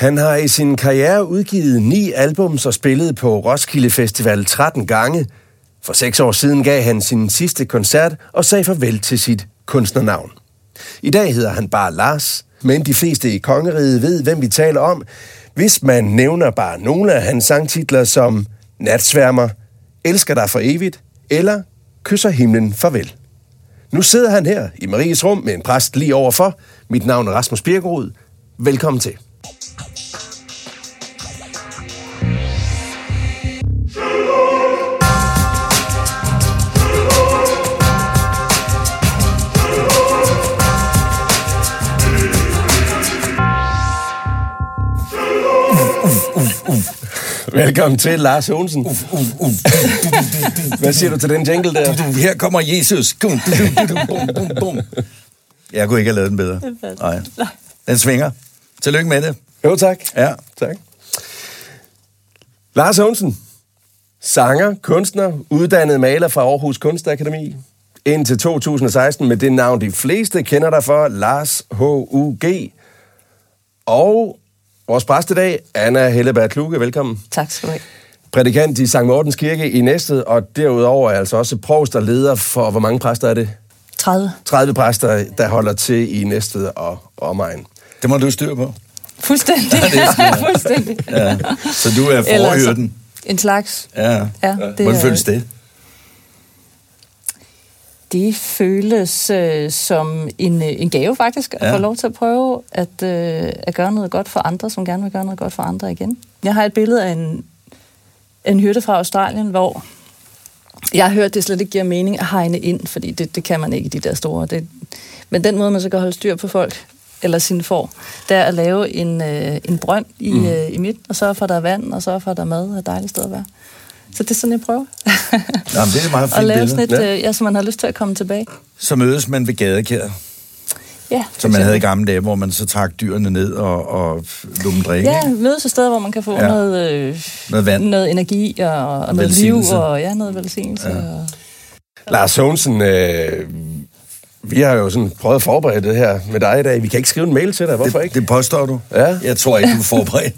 Han har i sin karriere udgivet ni albums og spillet på Roskilde Festival 13 gange. For seks år siden gav han sin sidste koncert og sagde farvel til sit kunstnernavn. I dag hedder han bare Lars, men de fleste i kongeriget ved, hvem vi taler om, hvis man nævner bare nogle af hans sangtitler som Natsværmer, Elsker dig for evigt eller Kysser himlen farvel. Nu sidder han her i Maries rum med en præst lige overfor. Mit navn er Rasmus Birkerud. Velkommen til. Velkommen til, Lars Jonsen. Hvad siger du til den jingle der? Her kommer Jesus. Bum, bum, bum, bum. Jeg kunne ikke have lavet den bedre. Nej. Den svinger. Tillykke med det. Jo, tak. Ja. Tak. Lars Jonsen. Sanger, kunstner, uddannet maler fra Aarhus Kunstakademi. Indtil 2016 med det navn, de fleste kender dig for, Lars H.U.G. Og vores præst i dag, Anna Helleberg Kluge. Velkommen. Tak skal du have. Prædikant i St. Mortens Kirke i Næstved, og derudover er altså også provst og leder for, hvor mange præster er det? 30. 30 præster, der holder til i Næstved og omegn. Det må du styre på. Fuldstændig. det er Fuldstændig. Ja. Så du er forhyrden. En slags. Ja. Ja, det Hvordan føles det? Det føles øh, som en, øh, en gave faktisk, at Ja. få lov til at prøve at, øh, at gøre noget godt for andre, som gerne vil gøre noget godt for andre igen. Jeg har et billede af en, en hyrde fra Australien, hvor jeg har hørt, at det slet ikke giver mening at hegne ind, fordi det, det kan man ikke i de der store. Det, men den måde, man så kan holde styr på folk, eller sine får, det er at lave en, øh, en brønd i, mm. øh, i midten, og sørge for, at der er vand, og sørge for, at der er mad, og et dejligt sted at være. Så det er sådan, jeg prøver. Jamen, det er et meget og fint lave billede. sådan et, Ja. øh, ja, så man har lyst til at komme tilbage. Så mødes man ved gadekær, Ja, som man havde i gamle dage, hvor man så trak dyrene ned og, og lå dem drikke. Ja, mødes et sted, hvor man kan få Ja. noget, øh, Noget vand. noget energi og, og noget liv og ja, noget velsignelse. Ja. Og, Lars Jonsen, øh, vi har jo sådan prøvet at forberede det her med dig i dag. Vi kan ikke skrive en mail til dig. Hvorfor det, ikke? det påstår du? Ja. Jeg tror ikke, du er forberedt.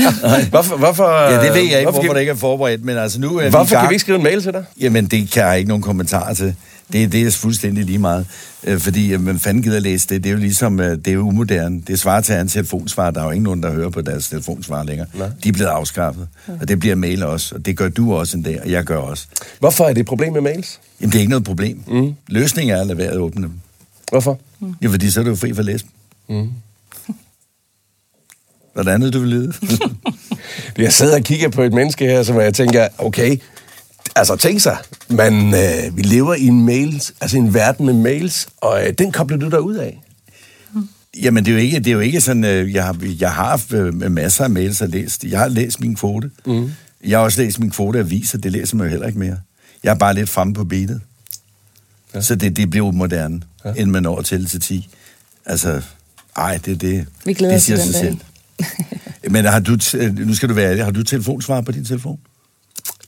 Hvorfor, hvorfor, ja, det ved jeg ikke, hvorfor, hvorfor det ikke er forberedt, men altså nu er vi hvorfor gang. kan vi ikke skrive en mail til dig? Jamen, det kan jeg ikke nogen kommentarer til. Det, det er fuldstændig lige meget. Øh, fordi, hvem fanden gider læse det? Det er jo ligesom, øh, det er jo umoderne. Det svarer til en telefonsvar. Der er jo ikke nogen, der hører på deres telefonsvar længere. Nej. De er blevet afskaffet. Og det bliver mail også. Og det gør du også en dag, og jeg gør også. Hvorfor er det et problem med mails? Jamen, det er ikke noget problem. Mm. Løsningen er at lade være at åbne dem. Hvorfor? Ja, fordi så er du jo fri for at læse dem. Mm. Hvad er det andet, du vil lide? Jeg sidder og kigger på et menneske her, som jeg tænker, okay, altså tænk sig, man, øh, vi lever i en mails, altså en verden med mails, og øh, den kobler du dig ud af. Jamen, det er jo ikke, det er jo ikke sådan, øh, jeg har, jeg har haft øh, masser af mails at læst. Jeg har læst min kvote. Mm. Jeg har også læst min kvote af aviser, det læser man jo heller ikke mere. Jeg er bare lidt fremme på beatet. Ja. Så det, det bliver moderne, ja. inden man når til til 10. Altså, ej, det, det, Vi glæder det os til siger den sig dag. selv. Men har du, øh, nu skal du være ærlig, har du telefonsvar på din telefon?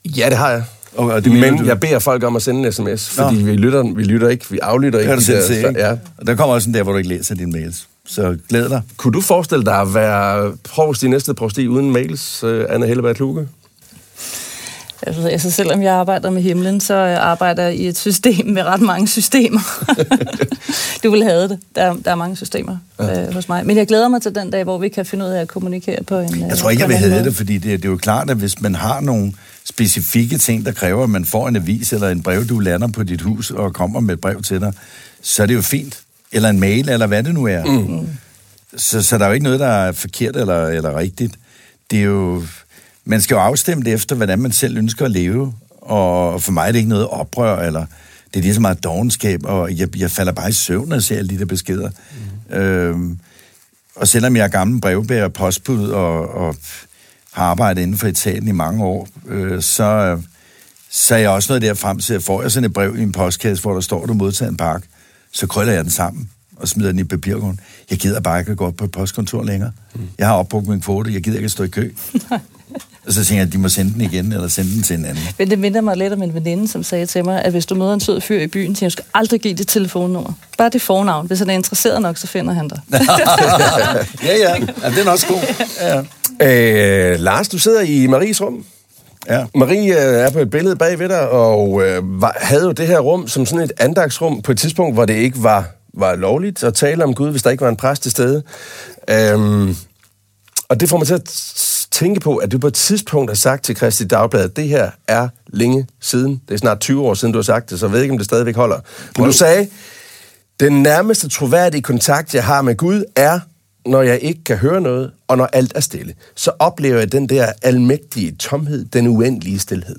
Ja, det har jeg. Og, og det Men du- jeg beder folk om at sende en sms, fordi vi lytter, vi lytter ikke, vi aflytter Det ikke. kan du selv der- se, ikke? Ja. Og der kommer også en der, hvor du ikke læser dine mails. Så glæd dig. Kunne du forestille dig at være provst i næste provsti uden mails, øh, Anna Helleberg Kluge? altså, selvom jeg arbejder med himlen, så øh, arbejder jeg i et system med ret mange systemer. du vil have det. Der, der er mange systemer ja. øh, hos mig. Men jeg glæder mig til den dag, hvor vi kan finde ud af at kommunikere på en Jeg tror ikke, jeg vil have det, fordi det, det er jo klart, at hvis man har nogle specifikke ting, der kræver, at man får en avis eller en brev, du lander på dit hus og kommer med et brev til dig, så er det jo fint. Eller en mail, eller hvad det nu er. Mm. Så, så der er jo ikke noget, der er forkert eller, eller rigtigt. Det er jo... Man skal jo afstemme det efter, hvordan man selv ønsker at leve. Og for mig er det ikke noget oprør, eller det er lige så meget dogenskab, og jeg, jeg falder bare i søvn, når jeg ser alle de der beskeder. Mm. Øhm, og selvom jeg er gammel brevbærer, postbud og, og har arbejdet inden for etaten i mange år, øh, så, så er jeg også noget der frem til, at får jeg sådan et brev i en postkasse, hvor der står, at du modtager en pakke, så krøller jeg den sammen og smider den i papirgrund. Jeg gider bare ikke at gå op på et postkontor længere. Mm. Jeg har opbrugt min kvote, jeg gider ikke at stå i kø. Og så tænker jeg, at de må sende den igen, eller sende den til en anden. Men det minder mig lidt om en veninde, som sagde til mig, at hvis du møder en sød fyr i byen, så du skal aldrig give dit telefonnummer. Bare det fornavn. Hvis han er interesseret nok, så finder han dig. ja, ja. ja den er også god. Ja. Øh, Lars, du sidder i Maries rum. Ja. Marie øh, er på et billede bag ved dig, og øh, var, havde jo det her rum som sådan et andagsrum på et tidspunkt, hvor det ikke var, var lovligt at tale om Gud, hvis der ikke var en præst til stede. Øhm, og det får mig til at tænke på, at du på et tidspunkt har sagt til Kristi Dagblad, at det her er længe siden. Det er snart 20 år siden, du har sagt det, så jeg ved ikke, om det stadigvæk holder. Men du sagde, den nærmeste troværdige kontakt, jeg har med Gud, er, når jeg ikke kan høre noget, og når alt er stille. Så oplever jeg den der almægtige tomhed, den uendelige stillhed.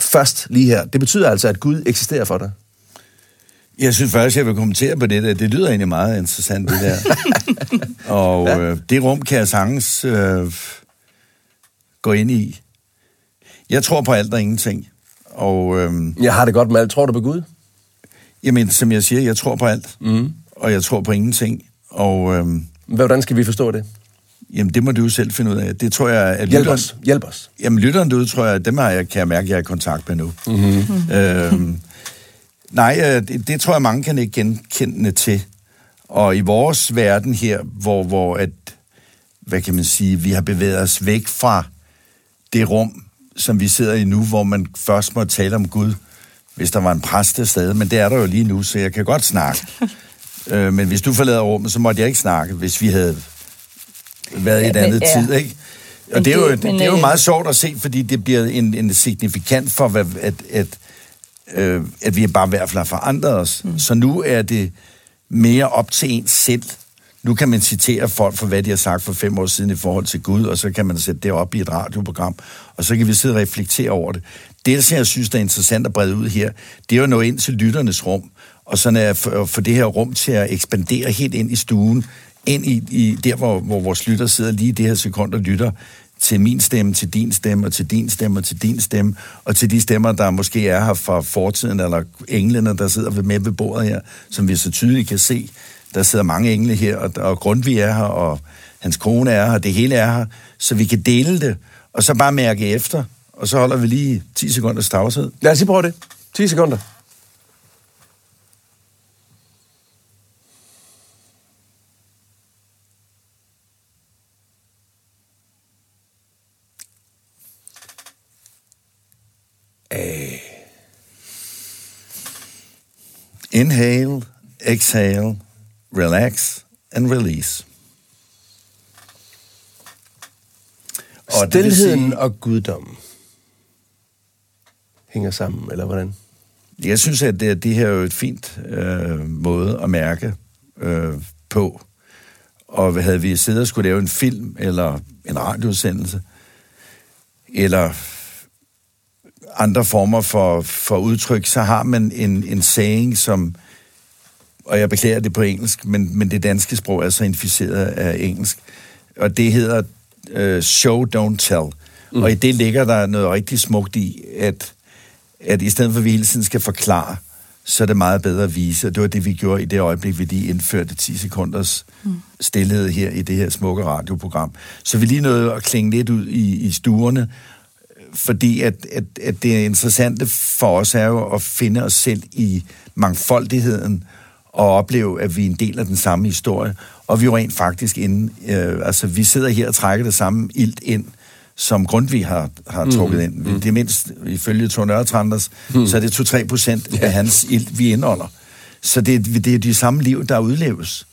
Først lige her. Det betyder altså, at Gud eksisterer for dig. Jeg synes faktisk, jeg vil kommentere på det der. Det lyder egentlig meget interessant, det der. og ja. øh, det rum kan jeg sagtens øh, gå ind i. Jeg tror på alt og ingenting. Og, øh, jeg har det godt med alt. Tror du på Gud? Jamen, som jeg siger, jeg tror på alt. Mm. Og jeg tror på ingenting. Og, øh, Hvordan skal vi forstå det? Jamen, det må du jo selv finde ud af. Det tror jeg... At Hjælp lytteren, os. Hjælp os. Jamen, lytteren derude, tror jeg, dem har jeg, kan jeg mærke, at jeg er i kontakt med nu. Mm-hmm. øhm, nej, øh, det, det tror jeg, mange kan ikke genkende til. Og i vores verden her, hvor, hvor at, hvad kan man sige, vi har bevæget os væk fra det rum, som vi sidder i nu, hvor man først må tale om Gud, hvis der var en præst til stede, men det er der jo lige nu, så jeg kan godt snakke. øh, men hvis du forlader rummet, så måtte jeg ikke snakke, hvis vi havde været i et Ja, men- andet ja. tid, ikke? Og Men det er, jo, det- men, det er jo øh, meget sjovt at se, fordi det bliver en, en signifikant for, hvad, at, at, øh, at vi bare i hvert fald har forandret os. Mm. Så nu er det mere op til en selv. Nu kan man citere folk for, hvad de har sagt for fem år siden i forhold til Gud, og så kan man sætte det op i et radioprogram, og så kan vi sidde og reflektere over det. Det, som jeg synes, der er interessant at brede ud her, det er jo at nå ind til lytternes rum, og sådan at få det her rum til at ekspandere helt ind i stuen, ind i, i der, hvor, hvor vores lytter sidder lige i det her sekund og lytter til min stemme, til din stemme, og til din stemme, og til din stemme, og til de stemmer, der måske er her fra fortiden, eller englene, der sidder ved- med ved bordet her, som vi så tydeligt kan se. Der sidder mange engle her, og, og Grundtvig er her, og hans kone er her, det hele er her, så vi kan dele det, og så bare mærke efter, og så holder vi lige 10 sekunders tavshed. Lad os lige prøve det. 10 sekunder. Inhale, exhale, relax and release. Og Stilheden sige- og guddommen hænger sammen, eller hvordan? Jeg synes, at det, det her er jo et fint øh, måde at mærke øh, på. Og hvad havde vi siddet og skulle lave en film, eller en radioudsendelse, eller andre former for, for udtryk, så har man en, en saying, som, og jeg beklager det på engelsk, men, men det danske sprog er så inficeret af engelsk, og det hedder øh, show, don't tell. Mm. Og i det ligger der noget rigtig smukt i, at at i stedet for, at vi hele tiden skal forklare, så er det meget bedre at vise. Og det var det, vi gjorde i det øjeblik, vi lige indførte 10 sekunders mm. stillhed her i det her smukke radioprogram. Så vi lige nåede at klinge lidt ud i, i stuerne, fordi at, at, at det interessante for os er jo at finde os selv i mangfoldigheden og opleve, at vi er en del af den samme historie. Og vi er jo rent faktisk inde, øh, altså vi sidder her og trækker det samme ilt ind, som Grundtvig har, har trukket ind. Mm. Det er mindst, ifølge Nørretranders, mm. så er det 2-3 procent af hans ilt, vi indeholder. Så det, er- det er de samme liv, der udleves.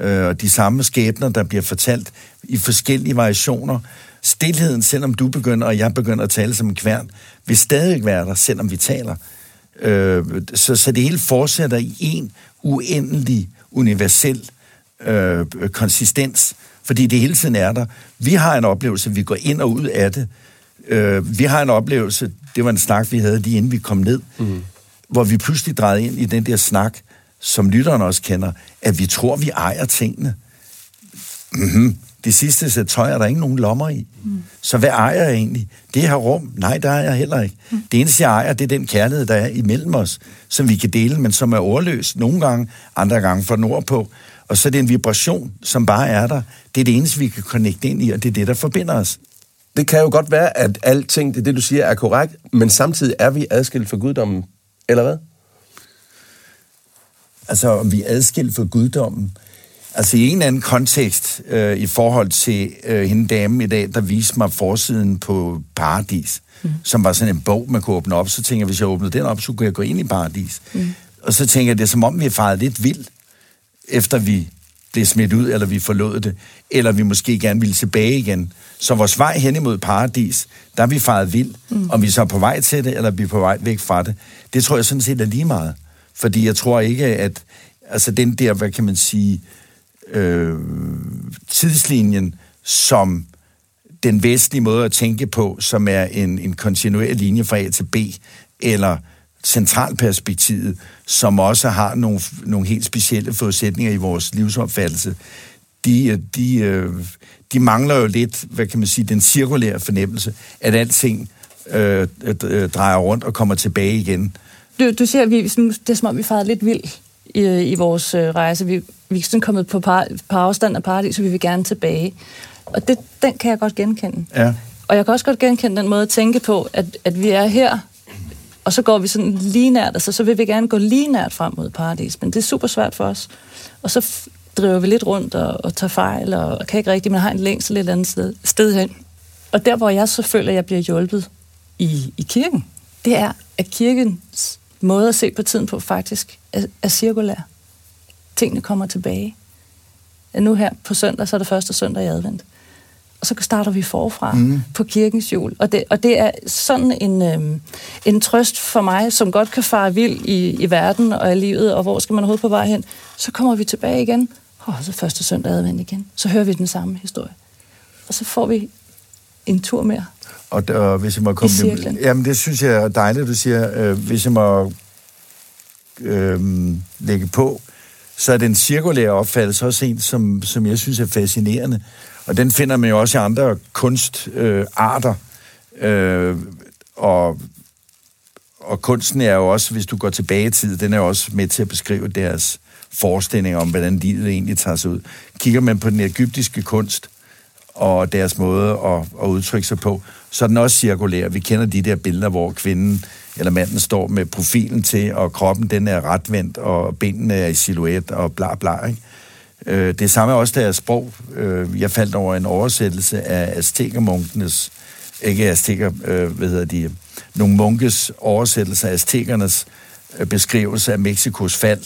Øh, og de samme skæbner, der bliver fortalt i forskellige variationer. Stilheden, selvom du begynder, og jeg begynder at tale som en kværn, vil stadig være der, selvom vi taler. Øh, så, så det hele fortsætter i en uendelig, universel øh, konsistens, fordi det hele tiden er der. Vi har en oplevelse, vi går ind og ud af det. Øh, vi har en oplevelse, det var en snak, vi havde lige inden vi kom ned, mm. hvor vi pludselig drejede ind i den der snak, som lytteren også kender, at vi tror, vi ejer tingene. Mm-hmm. Det sidste sæt tøj er der ikke nogen lommer i. Mm. Så hvad ejer jeg egentlig? Det her rum? Nej, der er jeg heller ikke. Mm. Det eneste, jeg ejer, det er den kærlighed, der er imellem os, som vi kan dele, men som er ordløs nogle gange, andre gange for ord på. Og så er det en vibration, som bare er der. Det er det eneste, vi kan connecte ind i, og det er det, der forbinder os. Det kan jo godt være, at alting, det, det du siger, er korrekt, men samtidig er vi adskilt fra guddommen, eller hvad? Altså, om vi er adskilt fra guddommen. Altså, i en eller anden kontekst, øh, i forhold til øh, hende dame i dag, der viste mig forsiden på Paradis, mm. som var sådan en bog, man kunne åbne op, så tænker jeg, hvis jeg åbnede den op, så kunne jeg gå ind i Paradis. Mm. Og så tænker jeg, det er som om, vi er faret lidt vildt, efter vi blev smidt ud, eller vi forlod det, eller vi måske gerne ville tilbage igen. Så vores vej hen imod paradis, der er vi faret vild. Mm. Om vi så er på vej til det, eller vi er på vej væk fra det, det tror jeg sådan set er lige meget. Fordi jeg tror ikke, at altså den der, hvad kan man sige, øh, tidslinjen, som den vestlige måde at tænke på, som er en, en kontinuerlig linje fra A til B, eller centralperspektivet, som også har nogle, nogle helt specielle forudsætninger i vores livsopfattelse, de, øh, de, øh, de mangler jo lidt, hvad kan man sige, den cirkulære fornemmelse, at alting øh, øh drejer rundt og kommer tilbage igen. Du, du ser, at vi, det er som om, vi farede lidt vildt i, i vores øh, rejse. Vi, vi er sådan kommet på, par, på afstand af paradis, så vi vil gerne tilbage. Og det, den kan jeg godt genkende. Ja. Og jeg kan også godt genkende den måde at tænke på, at, at vi er her, og så går vi sådan lige nært, altså så vil vi gerne gå lige nært frem mod paradis, men det er super svært for os. Og så driver vi lidt rundt og, og tager fejl, og, og kan ikke rigtig, men har en længsel et andet sted, sted hen. Og der, hvor jeg så føler, at jeg bliver hjulpet i, i kirken, det er, at kirkens måde at se på tiden på faktisk er, er cirkulær. Tingene kommer tilbage. Nu her på søndag, så er det første søndag i advent. Og så starter vi forfra mm. på kirkens jul. Og det, og det er sådan en, øhm, en trøst for mig, som godt kan fare vild i, i verden og i livet, og hvor skal man overhovedet på vej hen. Så kommer vi tilbage igen, og så første søndag advent igen. Så hører vi den samme historie. Og så får vi en tur mere. Og, og hvis jeg må komme... cirklen. Jamen, det synes jeg er dejligt, du siger. Øh, hvis jeg må øh, lægge på, så er den cirkulære opfattelse også en, som, som jeg synes er fascinerende. Og den finder man jo også i andre kunstarter. Øh, og, og kunsten er jo også, hvis du går tilbage i tid, den er jo også med til at beskrive deres forestilling om, hvordan livet egentlig tager sig ud. Kigger man på den egyptiske kunst, og deres måde at, at udtrykke sig på, så den også cirkulær. Vi kender de der billeder, hvor kvinden eller manden står med profilen til, og kroppen den er retvendt, og benene er i silhuet, og bla bla, ikke? Øh, det samme er også deres sprog. Øh, jeg faldt over en oversættelse af aztekermunkenes, ikke azteker, øh, hvad hedder de, nogle munkes oversættelse af aztekernes øh, beskrivelse af Mexikos fald.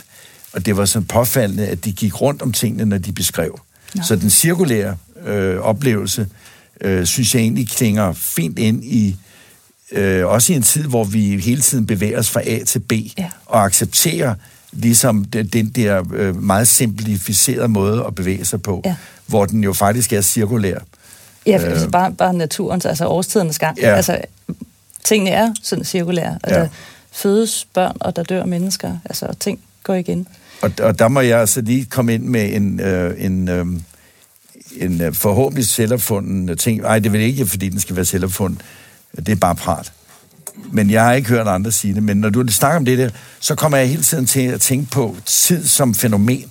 Og det var sådan påfaldende, at de gik rundt om tingene, når de beskrev. Ja. Så den cirkulære øh, oplevelse, øh, synes jeg egentlig klinger fint ind i, øh, også i en tid, hvor vi hele tiden bevæger os fra A til B, ja. og accepterer ligesom den, den der øh, meget simplificerede måde at bevæge sig på, ja. hvor den jo faktisk er cirkulær. Ja, for, øh, altså bare, bare naturens, altså årstidernes gang. Ja. Altså, tingene er sådan cirkulære. Altså, ja. fødes børn, og der dør mennesker. Altså, og ting går igen. Og, og der må jeg altså lige komme ind med en, øh, en, øh, en øh, forhåbentlig selvopfunden ting. Nej, det vil ikke, fordi den skal være selvopfundet. Det er bare prat. Men jeg har ikke hørt andre sige det. Men når du snakker om det der, så kommer jeg hele tiden til at tænke på tid som fænomen.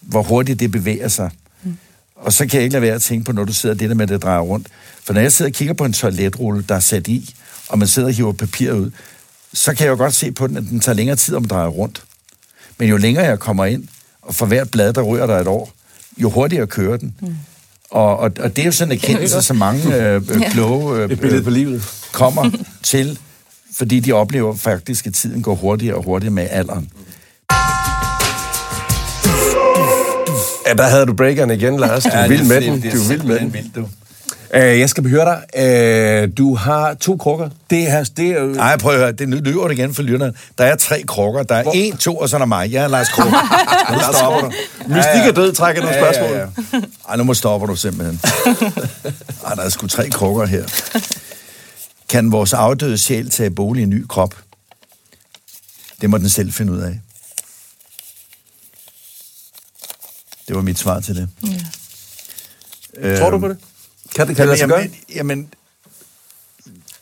Hvor hurtigt det bevæger sig. Mm. Og så kan jeg ikke lade være at tænke på, når du sidder det der med, at det drejer rundt. For når jeg sidder og kigger på en toiletrulle, der er sat i, og man sidder og hiver papir ud, så kan jeg jo godt se på den, at den tager længere tid om at dreje rundt. Men jo længere jeg kommer ind, og for hvert blad, der ryger der et år, jo hurtigere kører den. Mm. Og, og, og det er jo sådan en erkendelse, som mange øh, øh, kloge øh, Et billede på livet. kommer til, fordi de oplever faktisk, at tiden går hurtigere og hurtigere med alderen. Ja, der havde du breakeren igen, Lars. Du er vild med den. Du er vild med den. Vildt, du. Uh, jeg skal behøre dig. Uh, du har to krukker. Det her, det er jo... Ej, prøv at høre, det lyver det igen for lytterne. Der er tre krukker. Der er Hvor? en, to, og så er der mig. Jeg er Lars Krog. Nu stopper du. Mystik er død, trækker nogle spørgsmål. Ja, ja, ja. Ej, nu må stopper du simpelthen. Ej, der er sgu tre krukker her. Kan vores afdøde sjæl tage bolig i en ny krop? Det må den selv finde ud af. Det var mit svar til det. Ja. Tror du på det? Kan det, kan det lade sig gøre? jamen, jamen,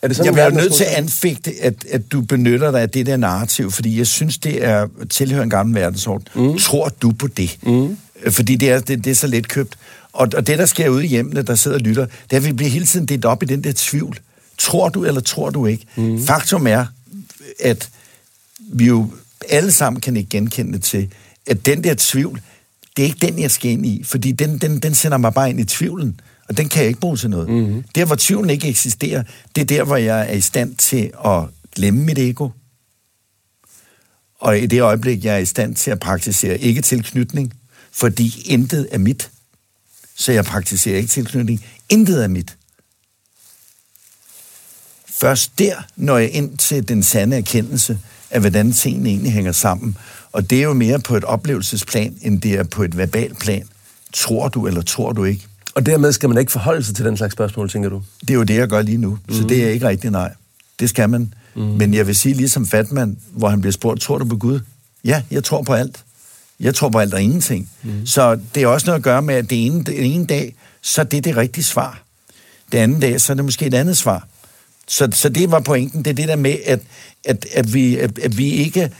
Er det sådan, jeg bliver er nødt til at anfægte, at, at du benytter dig af det der narrativ, fordi jeg synes, det er tilhører en gammel verdensorden. Mm. Tror du på det? Mm. Fordi det er, det, det er så let købt. Og, og det, der sker ude i hjemmene, der sidder og lytter, det er, at vi bliver hele tiden delt op i den der tvivl. Tror du, eller tror du ikke? Mm. Faktum er, at vi jo alle sammen kan ikke genkende det til, at den der tvivl, det er ikke den, jeg skal ind i, fordi den, den, den sender mig bare ind i tvivlen, og den kan jeg ikke bruge til noget. Mm-hmm. Der, hvor tvivlen ikke eksisterer, det er der, hvor jeg er i stand til at glemme mit ego, og i det øjeblik, jeg er i stand til at praktisere ikke tilknytning, fordi intet er mit, så jeg praktiserer ikke tilknytning, intet er mit. Først der når jeg ind til den sande erkendelse af, hvordan tingene egentlig hænger sammen. Og det er jo mere på et oplevelsesplan, end det er på et verbalt plan. Tror du, eller tror du ikke? Og dermed skal man ikke forholde sig til den slags spørgsmål, tænker du? Det er jo det, jeg gør lige nu. Mm. Så det er ikke rigtigt nej. Det skal man. Mm. Men jeg vil sige, ligesom Fatman, hvor han bliver spurgt, tror du på Gud? Ja, jeg tror på alt. Jeg tror på alt og ingenting. Mm. Så det er også noget at gøre med, at det ene, det ene dag, så er det det rigtige svar. Det andet dag, så er det måske et andet svar. Så, så det var pointen. Det er det der med, at, at, at, vi, at, at vi ikke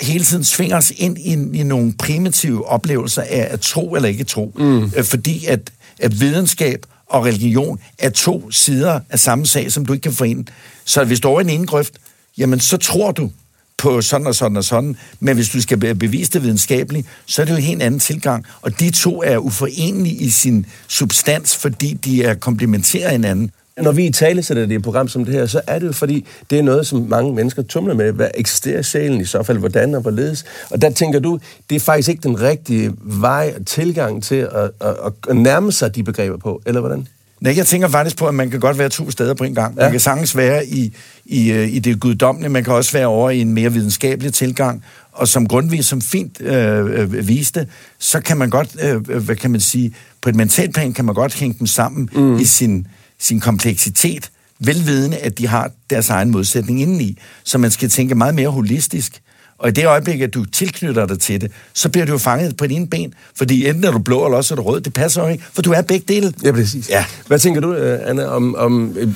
hele tiden svinger os ind i, i nogle primitive oplevelser af at tro eller ikke tro. Mm. Øh, Fordi at, at videnskab og religion er to sider af samme sag, som du ikke kan forene. Så hvis du er over i den ene grøft, jamen så tror du på sådan og sådan og sådan, men hvis du skal bevise det videnskabeligt, så er det jo en helt anden tilgang. Og de to er uforenelige i sin substans, fordi de er komplementerer hinanden. Når vi i tale sætter det i et program som det her, så er det jo fordi, det er noget, som mange mennesker tumler med. Hvad eksisterer sjælen i så fald? Hvordan og hvorledes? Og der tænker du, det er faktisk ikke den rigtige vej og tilgang til at, at, at nærme sig de begreber på, eller hvordan? Nej, jeg tænker faktisk på, at man kan godt være to steder på en gang. Ja. Ja. Man kan sagtens være i, i, øh, i det guddommelige, man kan også være over i en mere videnskabelig tilgang, og som Grundtvig som fint øh, øh, viste, så kan man godt, øh, hvad kan man sige, på et mentalt plan kan man godt hænge dem sammen mm. i sin, sin kompleksitet, velvidende, at de har deres egen modsætning indeni. Så man skal tænke meget mere holistisk. Og i det øjeblik, at du tilknytter dig til det, så bliver du jo fanget på din ben. Fordi enten er du blå, eller også er du rød. Det passer jo ikke, for du er begge dele. Ja, præcis. Ja. Hvad tænker du, øh, Anna, om... om øh,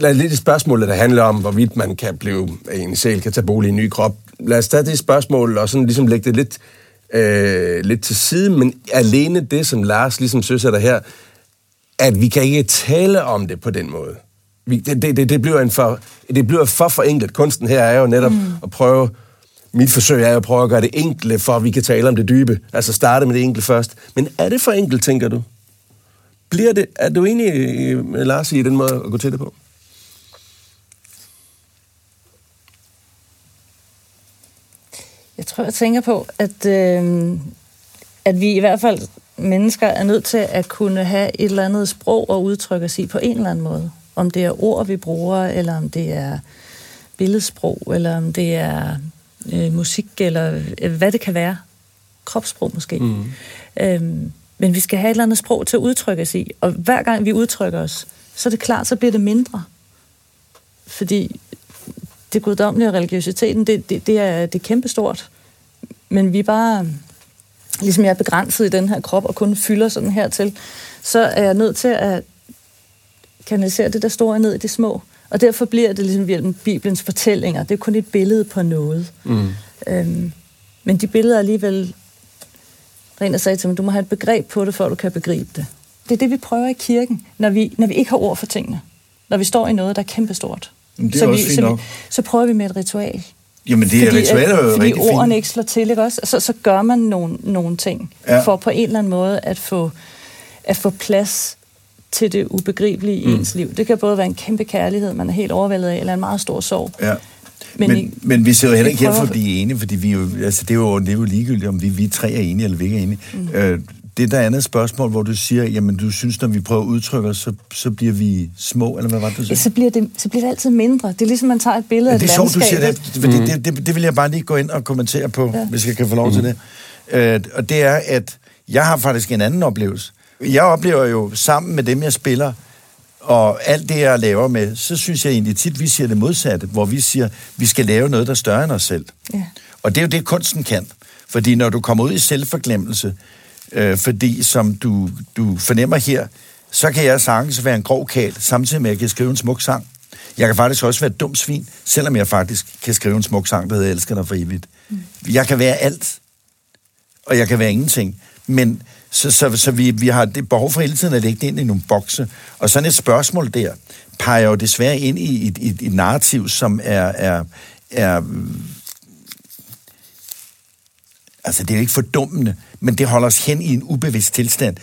lad lidt et spørgsmål, der handler om, hvorvidt man kan blive en sjæl, kan tage bolig i en ny krop. Lad os tage det spørgsmål og sådan ligesom lægge det lidt, øh, lidt til side, men alene det, som Lars ligesom søsætter her, at vi kan ikke tale om det på den måde. Vi, det, det, det, det, bliver en for, det bliver for forenklet. Kunsten her er jo netop mm. at prøve... Mit forsøg er jo at prøve at gøre det enkle, for at vi kan tale om det dybe. Altså starte med det enkle først. Men er det for enkelt, tænker du? Bliver det, er du enig øh, Lars i den måde at gå til det på? Jeg tror, jeg tænker på, at, øh, at vi i hvert fald mennesker er nødt til at kunne have et eller andet sprog og udtrykke os i på en eller anden måde. Om det er ord, vi bruger, eller om det er billedsprog, eller om det er øh, musik, eller øh, hvad det kan være. Kropssprog måske. Mm. Øhm, men vi skal have et eller andet sprog til at udtrykke os i. Og hver gang vi udtrykker os, så er det klart, så bliver det mindre. Fordi det guddommelige og religiøsiteten, det, det, det, er, det er kæmpestort. Men vi er bare, ligesom jeg er begrænset i den her krop, og kun fylder sådan her til, så er jeg nødt til at kanalisere det der store ned i det små. Og derfor bliver det ligesom via Bibelens fortællinger. Det er kun et billede på noget. Mm. Øhm, men de billeder er alligevel... Rent sagde til mig, du må have et begreb på det, før du kan begribe det. Det er det, vi prøver i kirken, når vi, når vi ikke har ord for tingene. Når vi står i noget, der er kæmpestort. Men det er så, vi, så, vi, så prøver vi med et ritual. Jamen, det er ritualer er jo fordi rigtig ordene fint. ikke slår til, ikke også? Så, så gør man nogle, nogle ting, Ja. for på en eller anden måde at få, at få plads til det ubegribelige mm. i ens liv. Det kan både være en kæmpe kærlighed, man er helt overvældet af, eller en meget stor sorg. Ja. Men Men, I- men, vi sidder jo heller ikke her for at blive enige, fordi vi jo, altså, det, er jo, det er jo ligegyldigt, om vi, vi tre er enige, eller vi ikke er enige. Mm. Øh, det der er andet spørgsmål, hvor du siger, jamen du synes, når vi prøver at udtrykke os, så, så bliver vi små, eller hvad var det, du Ja, sagde? så, bliver det, så bliver det altid mindre. Det er ligesom, man tager et billede Ja, af det et er sjovt, du landskab. siger ikke? det, fordi det, det, det vil jeg bare lige gå ind og kommentere på, ja. Hvis jeg kan få lov til det. Øh, og det er, at jeg har faktisk en anden oplevelse. Jeg oplever jo sammen med dem, jeg spiller, og alt det, jeg laver med, så synes jeg egentlig tit, vi siger det modsatte, hvor vi siger, vi skal lave noget, der er større end os selv. Ja. Og det er jo det, kunsten kan. Fordi når du kommer ud i selvforglemmelse, øh, fordi som du, du fornemmer her, så kan jeg sagtens være en grov kal, samtidig med, at jeg kan skrive en smuk sang. Jeg kan faktisk også være et dumt svin, selvom jeg faktisk kan skrive en smuk sang, der hedder Elsker dig for evigt. Mm. Jeg kan være alt, og jeg kan være ingenting. Men så, så, så vi, vi har det behov for hele tiden at lægge det ind i nogle bokse. Og sådan et spørgsmål der peger jo desværre ind i et, et, et narrativ, som er, er, er altså det er jo ikke fordummende, men det holder os hen i en ubevidst tilstand.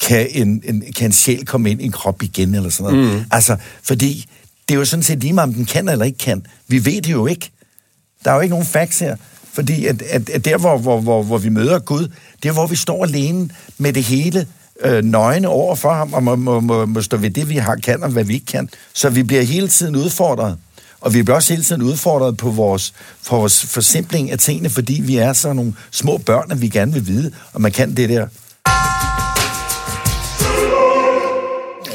Kan en, en, kan en sjæl komme ind i en krop igen, eller sådan noget? Mm. Altså, fordi det er jo sådan set lige meget, om den kan eller ikke kan. Vi ved det jo ikke. Der er jo ikke nogen facts her. Fordi at, at, at der, hvor, hvor, hvor, hvor vi møder Gud, det er, hvor vi står alene med det hele øh, nøgne over for ham, og må, må, må, må stå ved det, vi har kan, og hvad vi ikke kan. Så vi bliver hele tiden udfordret. Og vi bliver også hele tiden udfordret på vores, for vores forsimpling af tingene, fordi vi er så nogle små børn, at vi gerne vil vide, og man kan det der.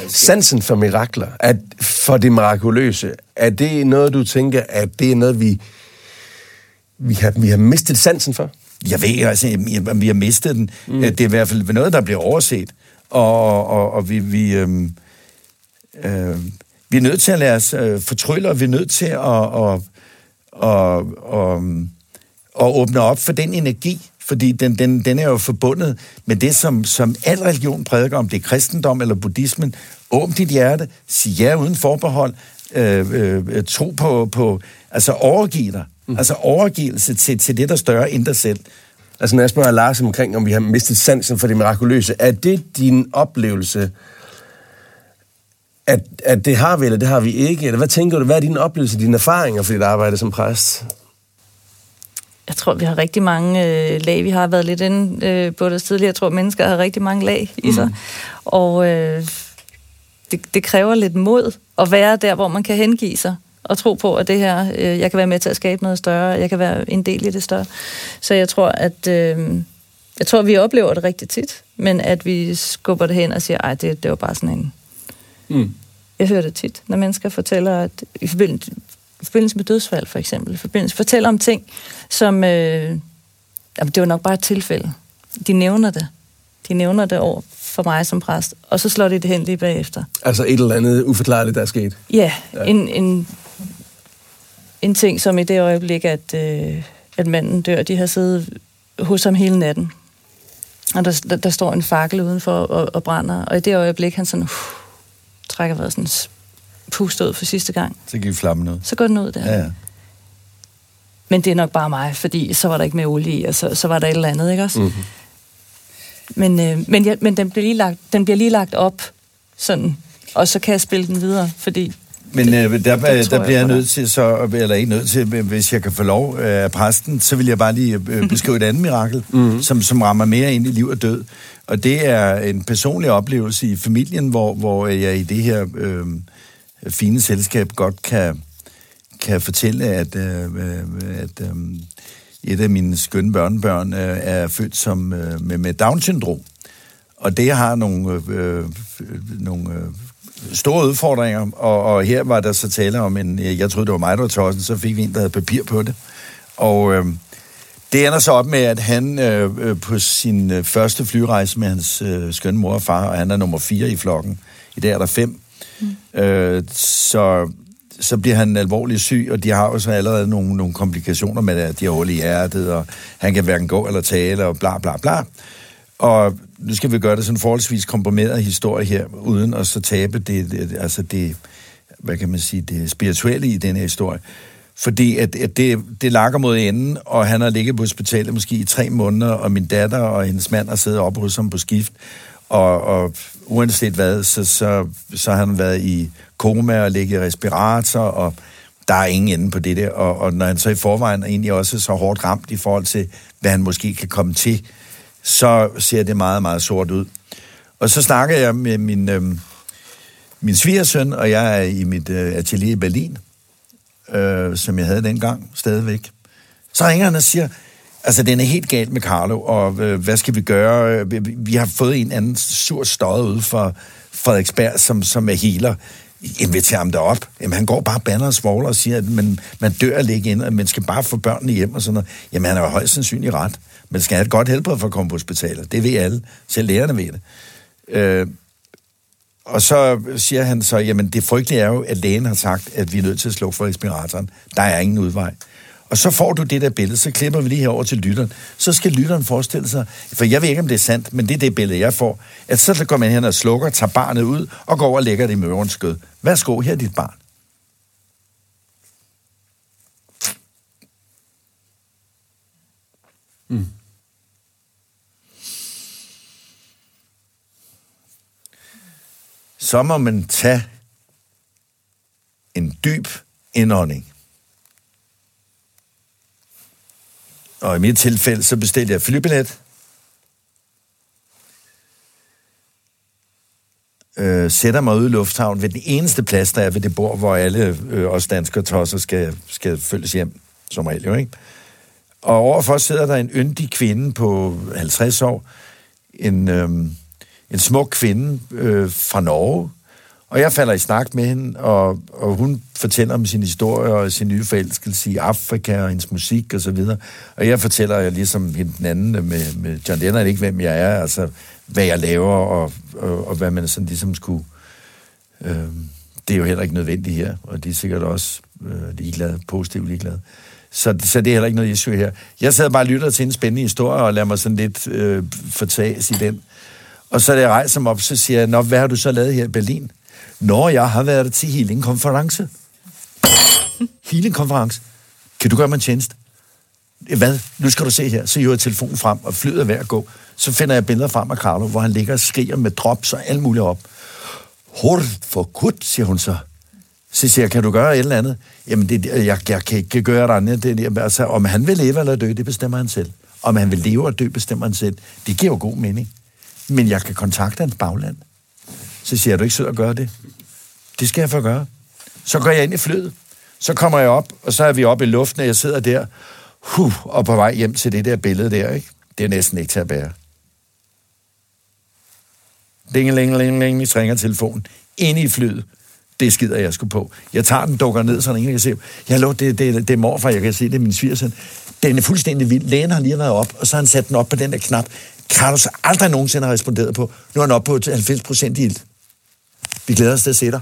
Sansen for mirakler, at for det mirakuløse, er det noget, du tænker, at det er noget, vi, vi, har, vi har mistet sansen for? Jeg ved, altså, vi har mistet den. Mm. Det er i hvert fald noget, der bliver overset. Og, og, og vi, vi, øhm, øh, vi er nødt til at lade os øh, fortrylle, og vi er nødt til at, at, at, at, at åbne op for den energi, fordi den, den, den er jo forbundet med det, som, som al religion prædiker, om det er kristendom eller buddhismen. Åbn dit hjerte, sig ja uden forbehold, øh, øh, tro på, på, altså overgiv dig. Mm. Altså overgivelse til, til det, der er større end dig selv. Altså når jeg spørger Lars omkring, om vi har mistet sansen for det mirakuløse, er det din oplevelse, at, at det har vi, eller det har vi ikke? Eller hvad tænker du, hvad er din oplevelse, dine erfaringer for dit arbejde som præst? Jeg tror, vi har rigtig mange øh, lag. Vi har været lidt inde øh, på det tidligere. Jeg tror, mennesker har rigtig mange lag i sig. Mm. Og øh, det, det kræver lidt mod at være der, hvor man kan hengive sig og tro på, at det her, øh, jeg kan være med til at skabe noget større, jeg kan være en del i det større. Så jeg tror, at øh, jeg tror, vi oplever det rigtig tit, men at vi skubber det hen og siger, ej, det, det var bare sådan en... Mm. Jeg hører det tit, når mennesker fortæller, at i forbindelse, i forbindelse med dødsfald for eksempel, i forbindelse, fortæller om ting, som, øh, jamen, det var nok bare et tilfælde. De nævner det. De nævner det over for mig som præst, og så slår de det hen lige bagefter. Altså et eller andet uforklarligt, der er sket? Ja, ja. En, en, en ting som i det øjeblik, at, øh, at manden dør, de har siddet hos ham hele natten. Og der, der, der står en fakkel udenfor og, og brænder, og i det øjeblik, han sådan, uh, trækker vejret sådan pust ud for sidste gang. Så gik flammen ud. Så går den ud der. Ja, ja. Men det er nok bare mig, fordi så var der ikke mere olie i, og så, så var der et eller andet, ikke også? Mm-hmm. Men, øh, men, ja, men den, bliver lige lagt, den bliver lige lagt op, sådan, og så kan jeg spille den videre, fordi men øh, der, der, der bliver jeg nødt til så, eller ikke nødt til, hvis jeg kan få lov øh, af præsten, så vil jeg bare lige øh, beskrive et andet mirakel, mm. som, som rammer mere ind i liv og død. Og det er en personlig oplevelse i familien, hvor, hvor jeg i det her øh, fine selskab godt kan, kan fortælle, at, øh, at øh, et af mine skønne børnebørn øh, er født som, øh, med, med Down-syndrom. Og det har nogle, øh, nogle øh, store udfordringer, og, og her var der så tale om en, jeg troede det var mig, der var tossen, så fik vi en, der havde papir på det. Og øh, det ender så op med, at han øh, øh, på sin øh, første flyrejse med hans øh, skønne mor og far, og han er nummer fire i flokken, i dag er der fem, mm. øh, så, så bliver han alvorligt syg, og de har jo så allerede nogle, nogle komplikationer med det, at de har hul i hjertet, og han kan hverken gå eller tale, og bla bla bla. Og nu skal vi gøre det sådan en forholdsvis komprimeret historie her, uden at så tabe det, det, altså det, hvad kan man sige, det spirituelle i denne historie. Fordi at, at det, det lakker mod enden, og han har ligget på hospitalet måske i tre måneder, og min datter og hendes mand har siddet oppe hos ham på skift, og, og uanset hvad, så, så, så har han været i koma og ligget i respirator, og der er ingen ende på det der. Og, og når han så i forvejen er egentlig også så hårdt ramt i forhold til, hvad han måske kan komme til, så ser det meget, meget sort ud. Og så snakker jeg med min, øh, min svigersøn, og jeg er i mit øh, atelier i Berlin, øh, som jeg havde dengang stadigvæk. Så ringer han og siger, altså den er helt galt med Carlo, og øh, hvad skal vi gøre? Øh, vi, vi har fået en anden sur støj ud for Frederiksberg, som, som er healer inviterer ham derop. Jamen, han går bare banner og svogler og siger, at man, man dør at ligge ind, og man skal bare få børnene hjem og sådan noget. Jamen, han er jo højst sandsynligt ret. Man skal have et godt helbred for at komme på hospitalet. Det ved alle. Selv lærerne ved det. Øh, og så siger han så, jamen det frygtelige er jo, at lægen har sagt, at vi er nødt til at slukke for respiratoren. Der er ingen udvej. Og så får du det der billede, så klipper vi lige her over til lytteren. Så skal lytteren forestille sig, for jeg ved ikke, om det er sandt, men det er det billede, jeg får, at så går man hen og slukker, tager barnet ud og går over og lægger det i møverens skød. Værsgo, her er dit barn. Mm. Så må man tage en dyb indånding. Og i mit tilfælde, så bestilte jeg flybillet. Øh, sætter mig ude i lufthavnen ved den eneste plads, der er ved det bord, hvor alle øh, os danskere tosser skal, skal følges hjem, som regel jo, ikke? Og overfor sidder der en yndig kvinde på 50 år, en, øh, en smuk kvinde øh, fra Norge, og jeg falder i snak med hende, og, og hun fortæller om sin historie og sin nye forelskelse i Afrika og hendes musik og så videre. Og jeg fortæller jeg ligesom hende den anden med, med John Lennon, ikke hvem jeg er, altså hvad jeg laver og, og, og hvad man sådan ligesom skulle... Øh, det er jo heller ikke nødvendigt her, og de er sikkert også øh, ligeglade, positivt ligeglade. Så, så det er heller ikke noget issue her. Jeg sad bare og lyttede til en spændende historie og lader mig sådan lidt øh, fortages i den. Og så da jeg rejser mig op, så siger jeg, Nå, hvad har du så lavet her i Berlin? Når jeg har været til healing-konference. healing-konference. Kan du gøre mig en tjeneste? Hvad? Nu skal du se her. Så hiver jeg telefonen frem, og flyet er ved at gå. Så finder jeg billeder frem af Carlo, hvor han ligger og skriger med drops og alt muligt op. Hurd for gud, siger hun så. Så siger jeg, kan du gøre et eller andet? Jamen, det, jeg, jeg kan ikke gøre det andet. Det, altså, om han vil leve eller dø, det bestemmer han selv. Om han vil leve og dø, bestemmer han selv. Det giver jo god mening. Men jeg kan kontakte hans bagland. Så siger jeg, du ikke sød at gøre det? Det skal jeg for gøre. Så går jeg ind i flyet. Så kommer jeg op, og så er vi oppe i luften, og jeg sidder der, huh, og på vej hjem til det der billede der, ikke? Det er næsten ikke til at bære. Dingelingelingeling, vi ringer telefonen. Inde i flyet. Det skider jeg sgu på. Jeg tager den, dukker ned, så ingen kan se. Jeg lå, det, det, det er morfar, jeg kan se, det er min svigersøn. Den er fuldstændig vild. Lægen har lige været op, og så har han sat den op på den der knap. Carlos aldrig nogensinde har responderet på. Nu er han oppe på 90 procent ild. Vi glæder os til at se dig.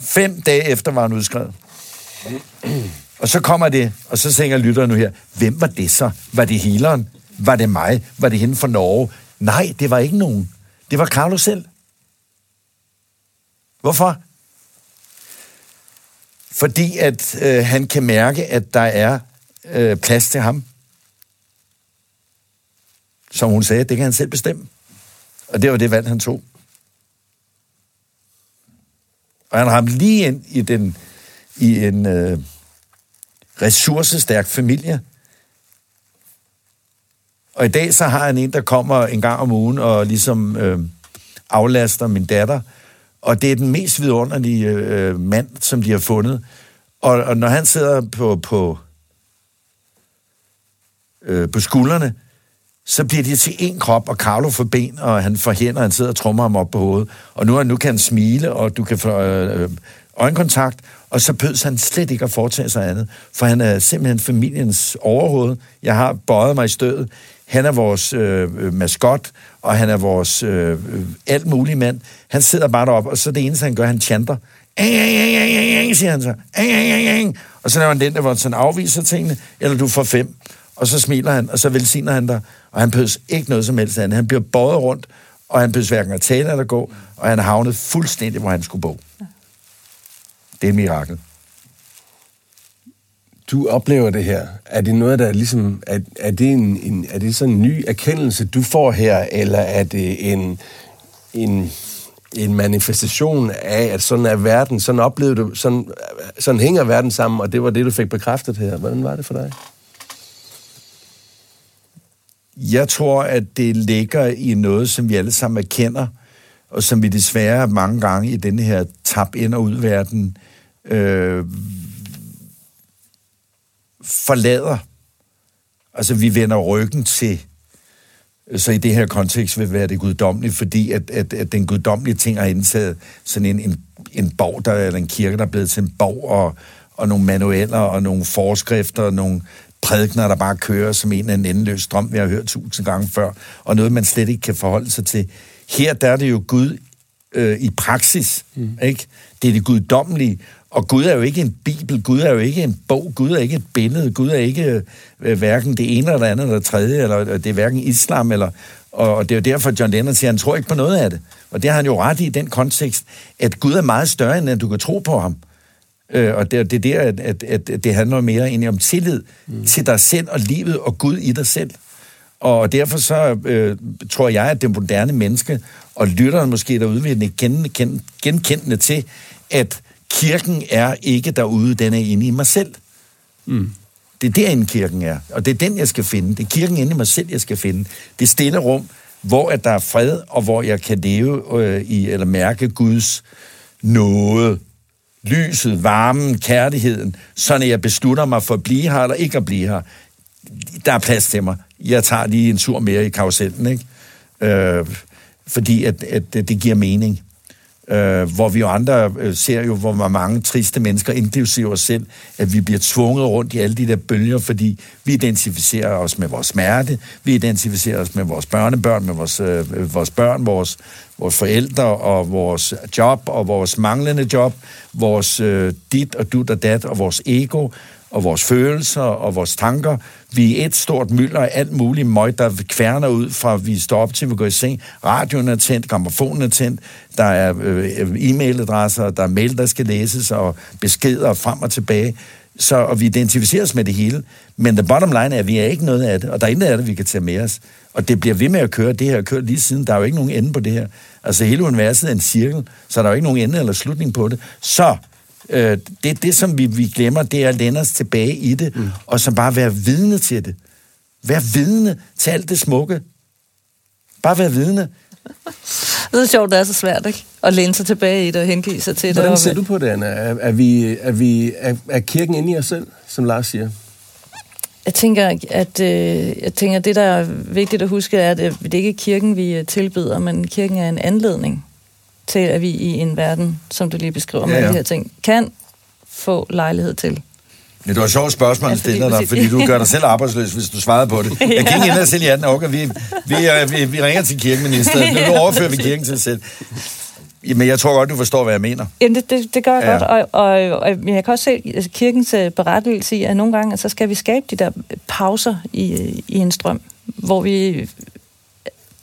Fem dage efter var han udskrevet. Og så kommer det, og så tænker lytteren nu her, hvem var det så? Var det healeren? Var det mig? Var det hende fra Norge? Nej, det var ikke nogen. Det var Carlos selv. Hvorfor? Fordi at øh, han kan mærke, at der er øh, plads til ham. Som hun sagde, det kan han selv bestemme. Og det var det valg, han tog. Og han ramte lige ind i, den, i en øh, ressourcestærk familie. Og i dag så har han en, der kommer en gang om ugen og ligesom øh, aflaster min datter. Og det er den mest vidunderlige øh, mand, som de har fundet. Og, og når han sidder på, på, øh, på skuldrene, så bliver det til en krop, og Carlo får ben, og han får hænder, og han sidder og trummer ham op på hovedet. Og nu, nu kan han smile, og du kan få øh, øh øjenkontakt, og så pøds han slet ikke at foretage sig andet, for han er simpelthen familiens overhoved. Jeg har bøjet mig i stødet. Han er vores øh, øh, maskot, og han er vores øh, øh alt mulige mand. Han sidder bare deroppe, og så det eneste, han gør, han chanter. siger han så. Og så laver han den der, hvor han sådan afviser tingene, eller du får fem. Og så smiler han, og så velsigner han dig, og han pøs ikke noget som helst andet. Han bliver båret rundt, og han pøs hverken at tale eller gå, og han har havnet fuldstændig, hvor han skulle bo. Det er et mirakel. Du oplever det her. Er det noget, der er ligesom... Er, er, det, en, en, er det sådan en ny erkendelse, du får her, eller er det en, en, en manifestation af, at sådan er verden, sådan oplevede du, sådan, sådan hænger verden sammen, og det var det, du fik bekræftet her. Hvordan var det for dig? Jeg tror, at det ligger i noget, som vi alle sammen erkender, og som vi desværre mange gange i denne her tab ind- og udverden øh, forlader. Altså, vi vender ryggen til, så i det her kontekst vil være det guddommelige, fordi at, at, at den guddommelige ting har indtaget sådan en, en, en borg, der, eller en kirke, der er blevet til en borg, og, og nogle manualer, og nogle forskrifter, og nogle prædikner, der bare kører som en af en endeløs strøm, vi har hørt tusind gange før, og noget, man slet ikke kan forholde sig til. Her der er det jo Gud øh, i praksis, mm. ikke? Det er det guddommelige, og Gud er jo ikke en bibel, Gud er jo ikke en bog, Gud er ikke et billede, Gud er ikke øh, hverken det ene eller det andet eller det tredje, eller det er hverken islam, eller, og det er jo derfor, John Lennon siger, at han tror ikke på noget af det. Og det har han jo ret i, i den kontekst, at Gud er meget større, end at du kan tro på ham. Øh, og det, det er der, at, at, at det handler mere egentlig om tillid mm. til dig selv og livet og Gud i dig selv. Og derfor så øh, tror jeg, at det moderne menneske, og lytteren måske derude, vil genkendende, genkendende til, at kirken er ikke derude, den er inde i mig selv. Mm. Det er derinde kirken er, og det er den, jeg skal finde. Det er kirken inde i mig selv, jeg skal finde. Det stille rum, hvor at der er fred, og hvor jeg kan leve øh, i, eller mærke Guds nåde, lyset, varmen, kærligheden, så jeg beslutter mig for at blive her eller ikke at blive her. Der er plads til mig. Jeg tager lige en tur mere i karusellen, ikke? Øh, fordi at, at det giver mening øh, hvor vi jo andre øh, ser jo, hvor mange triste mennesker, inklusive os selv, at vi bliver tvunget rundt i alle de der bølger, fordi vi identificerer os med vores smerte, vi identificerer os med vores børnebørn, med vores, øh, vores børn, vores, vores forældre og vores job og vores manglende job, vores øh, dit og dut og dat og vores ego, og vores følelser og vores tanker. Vi er et stort mylder af alt muligt møg, der kværner ud fra, vi står op til, vi går i seng. Radioen er tændt, gramofonen er tændt, der er øh, e-mailadresser, der er mail, der skal læses, og beskeder frem og tilbage. Så, og vi identificeres med det hele. Men the bottom line er, at vi er ikke noget af det, og der er intet af det, vi kan tage med os. Og det bliver ved med at køre. Det her kørt lige siden. Der er jo ikke nogen ende på det her. Altså hele universet er en cirkel, så der er jo ikke nogen ende eller slutning på det. Så Øh, det, det, som vi, vi glemmer, det er at lænde os tilbage i det, mm. og så bare være vidne til det. Vær vidne til alt det smukke. Bare være vidne. Det er sjovt, det er så svært, ikke? At læne sig tilbage i det og hengive sig til Hvordan det. Hvordan ser du på det, Anna? Er, er, vi, er, vi, er, er kirken inde i os selv, som Lars siger? Jeg tænker, at øh, jeg tænker, det, der er vigtigt at huske, er, at det ikke er kirken, vi øh, tilbyder, men kirken er en anledning til, at vi i en verden, som du lige beskriver med ja, ja. de her ting, kan få lejlighed til. Ja, det var et sjovt spørgsmål, du stiller dig, fordi du gør dig selv arbejdsløs, hvis du svarede på det. Jeg kan ikke ind og sige, ja, okay, vi, vi, vi, vi ringer til kirkeministeren, nu overfører vi kirken til selv. Men jeg tror godt, du forstår, hvad jeg mener. Jamen, det, det, det gør jeg ja. godt, og, og, og jeg kan også se altså, kirkens øh, berettigelse i, at nogle gange så skal vi skabe de der pauser i, i en strøm, hvor vi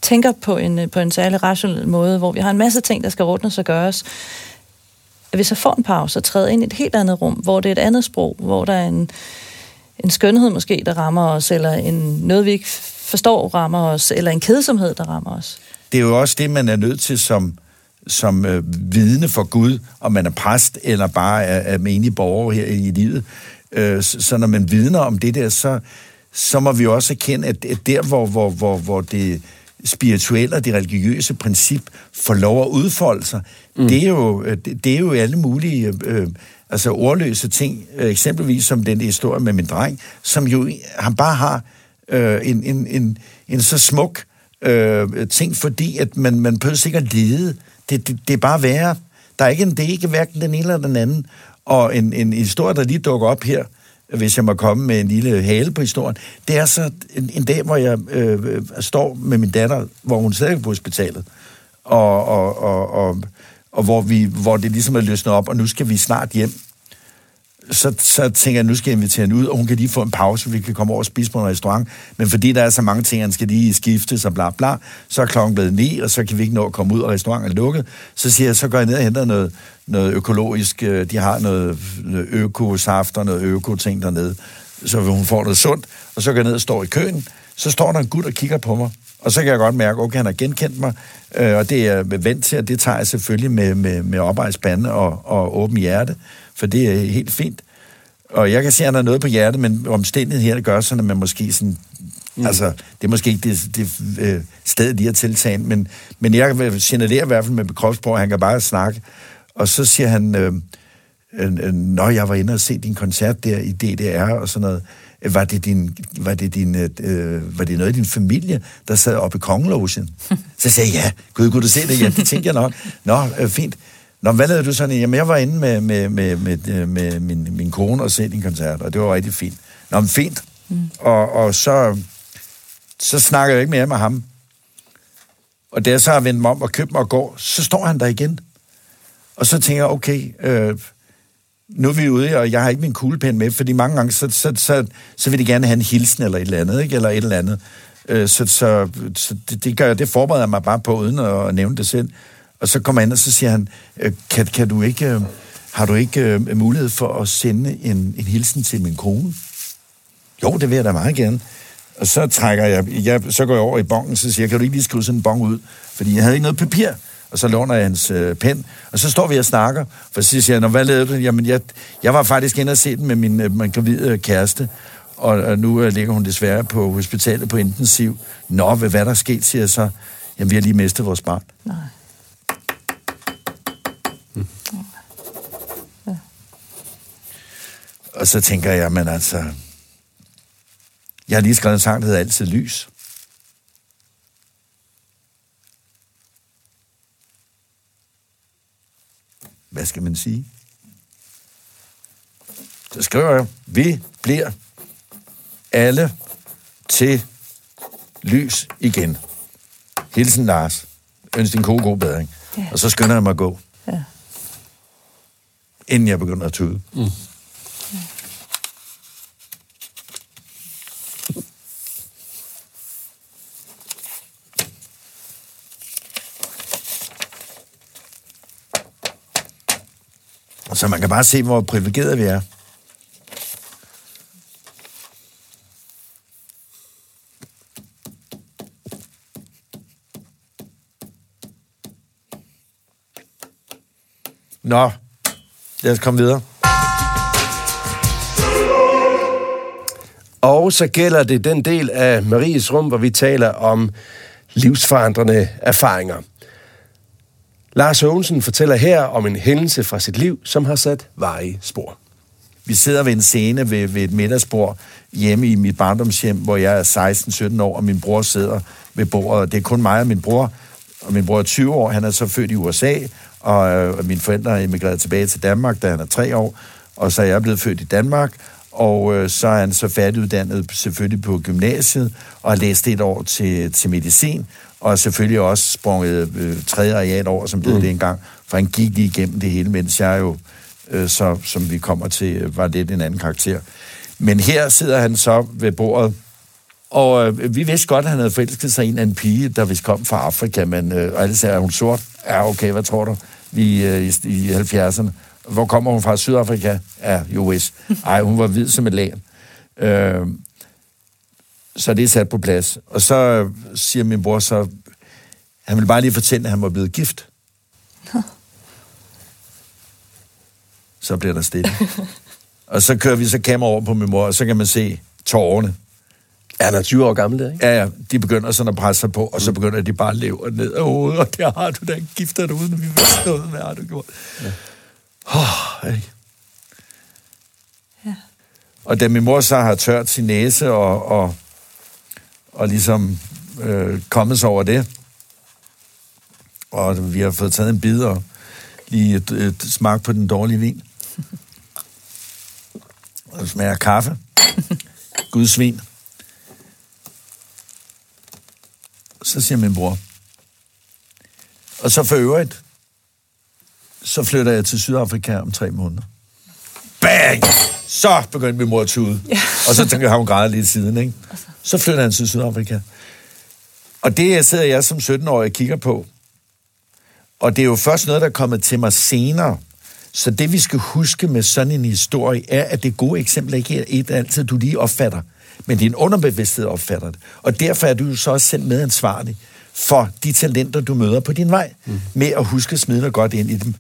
tænker på en, på en særlig rationel måde, hvor vi har en masse ting, der skal ordnes og gøres, at vi så får en pause og træder ind i et helt andet rum, hvor det er et andet sprog, hvor der er en, en skønhed måske, der rammer os, eller en, noget, vi ikke forstår, rammer os, eller en kedsomhed, der rammer os. Det er jo også det, man er nødt til som, som øh, vidne for Gud, om man er præst eller bare er, er menig borger her i livet. Øh, så, så når man vidner om det der, så, så må vi også erkende, at, at der, hvor, hvor, hvor, hvor det spirituelle og det religiøse princip får lov at udfolde sig, mm. det, er jo, øh, det, det er jo alle mulige øh, altså ordløse ting, øh, eksempelvis som den historie med min dreng, som jo han bare har øh, en, en, en, en så smuk øh, ting, fordi at man, man behøver sikkert lede. Det, det, det er bare værre. Der er ikke en, det er ikke hverken den ene eller den anden. Og en, en historie, der lige dukker op her, hvis jeg må komme med en lille hale på historien, det er så en, en dag, hvor jeg øh, øh står med min datter, hvor hun sidder på hospitalet, og, og, og, og, og hvor, vi, hvor det ligesom er løsnet op, og nu skal vi snart hjem så, så tænker jeg, nu skal jeg invitere hende ud, og hun kan lige få en pause, vi kan komme over og spise på en restaurant. Men fordi der er så mange ting, han skal lige skifte, så bla bla, så er klokken blevet ni, og så kan vi ikke nå at komme ud, og restauranten er lukket. Så siger jeg, så går jeg ned og henter noget, noget økologisk. Øh, de har noget, noget økosaft og noget øko-ting dernede, så hun får noget sundt. Og så går jeg ned og står i køen. Så står der en gut og kigger på mig. Og så kan jeg godt mærke, okay, han har genkendt mig, øh, og det er jeg vant til, og det tager jeg selvfølgelig med, med, med oprejspande og, og åben hjerte for det er helt fint. Og jeg kan se, at han har noget på hjertet, men omstændigheden her, der gør sådan, at man måske sådan... Mm. Altså, det er måske ikke det, det øh, sted, de har tiltaget, men, men jeg signalerer i hvert fald med kropsprog, at han kan bare snakke. Og så siger han, øh, øh, når jeg var inde og se din koncert der i DDR og sådan noget, var det, din, var, det din, øh, var det noget af din familie, der sad oppe i kongelogen? Så sagde jeg, ja, gud, kunne du se det? Ja, det tænkte jeg nok. Nå, øh, fint. Nå, hvad lavede du sådan? Jamen, jeg var inde med, med, med, med, med min, min kone og se din koncert, og det var rigtig fint. Nå, men fint. Mm. Og, og så, så snakker jeg ikke mere med ham. Og da jeg så har vendt mig om og købt mig og går, så står han der igen. Og så tænker jeg, okay, øh, nu er vi ude, og jeg har ikke min kuglepen med, fordi mange gange, så, så, så, så vil de gerne have en hilsen eller et eller andet, ikke? eller et eller andet. Øh, så så, så det, det, gør, det forbereder jeg mig bare på, uden at nævne det selv. Og så kommer han og så siger han, øh, kan, kan du ikke, øh, har du ikke øh, mulighed for at sende en, en hilsen til min kone? Jo, det vil jeg da meget gerne. Og så trækker jeg, jeg så går jeg over i bongen, så siger jeg, kan du ikke lige skrive sådan en bong ud? Fordi jeg havde ikke noget papir. Og så låner jeg hans øh, pen, og så står vi og snakker. For så siger jeg, hvad lavede du? Jamen, jeg, jeg var faktisk inde og se den med min, øh, min gravide kæreste, og, og nu øh, ligger hun desværre på hospitalet på intensiv. Nå, hvad, hvad der er sket, siger jeg så. Jamen, vi har lige mistet vores barn. Nej. Mm. Ja. Og så tænker jeg, men altså... Jeg har lige skrevet en sang, der hedder Altid Lys. Hvad skal man sige? Så skriver jeg, vi bliver alle til lys igen. Hilsen Lars. Ønsk din kone god bedring. Ja. Og så skynder jeg mig at gå. Ja. Inden jeg begynder at tude. Mm. Så man kan bare se, hvor privilegeret vi er. Nå, lad os komme videre. Og så gælder det den del af Maries rum, hvor vi taler om livsforandrende erfaringer. Lars Hågensen fortæller her om en hændelse fra sit liv, som har sat veje spor. Vi sidder ved en scene ved, ved et middagsbord hjemme i mit barndomshjem, hvor jeg er 16-17 år, og min bror sidder ved bordet. Det er kun mig og min bror, og min bror er 20 år. Han er så født i USA, og, øh, og mine forældre er emigreret tilbage til Danmark, da han er 3 år. Og så er jeg blevet født i Danmark, og øh, så er han så færdiguddannet selvfølgelig på gymnasiet, og har læst et år til, til medicin, og selvfølgelig også sprunget øh, tredje areal over, som det mm. det engang, for han gik lige igennem det hele, mens jeg jo, øh, så, som vi kommer til, øh, var lidt en anden karakter. Men her sidder han så ved bordet, og øh, vi vidste godt, at han havde forelsket sig en anden pige, der vist kom fra Afrika, men øh, alle sagde, er hun sort? Ja, okay, hvad tror du? Vi øh, i, i 70'erne. Hvor kommer hun fra? Sydafrika? Ja, US. Ej, hun var hvid som et lag. Øh, så det er sat på plads. Og så siger min bror så, han vil bare lige fortælle, at han var blevet gift. så bliver der stille. og så kører vi så kamera over på min mor, og så kan man se tårerne. Er der 20 år gammel, ikke? Ja, ja. De begynder sådan at presse sig på, og så begynder de bare at leve ned af hovedet, og der har du da gifter dig uden, vi ved noget, hvad har du gjort? Ja. Oh, hey. ja. Og da min mor så har tørt sin næse og, og og ligesom øh, kommet sig over det. Og vi har fået taget en bid og lige et, et smag på den dårlige vin. Og smager kaffe. Guds vin. Så siger min bror. Og så for øvrigt, så flytter jeg til Sydafrika om tre måneder. Bang! Så begyndte min mor at tude. Ja. Og så tænker jeg, hun græder lidt siden, ikke? Så flytter han til Sydafrika. Og det sidder jeg som 17-årig og kigger på. Og det er jo først noget, der er kommet til mig senere. Så det, vi skal huske med sådan en historie, er, at det gode eksempel ikke er et altid, du lige opfatter. Men din underbevidsthed opfatter det. Og derfor er du så også selv medansvarlig for de talenter, du møder på din vej, mm. med at huske at smide dig godt ind i dem.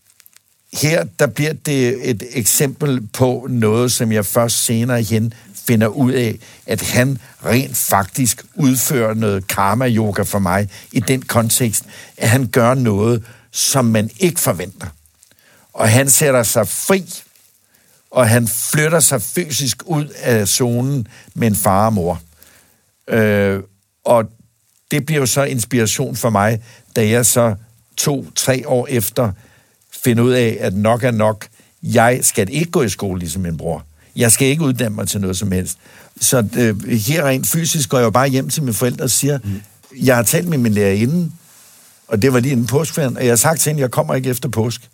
Her, der bliver det et eksempel på noget, som jeg først senere hen finder ud af, at han rent faktisk udfører noget karma-yoga for mig i den kontekst, at han gør noget, som man ikke forventer. Og han sætter sig fri, og han flytter sig fysisk ud af zonen med en far og mor. Øh, og det bliver jo så inspiration for mig, da jeg så to-tre år efter finder ud af, at nok er nok. Jeg skal ikke gå i skole ligesom min bror. Jeg skal ikke uddanne mig til noget som helst. Så øh, her rent fysisk går jeg jo bare hjem til mine forældre og siger, mm. jeg har talt med min lærerinde, og det var lige en påskeferien, og jeg har sagt til hende, jeg kommer ikke efter påsk.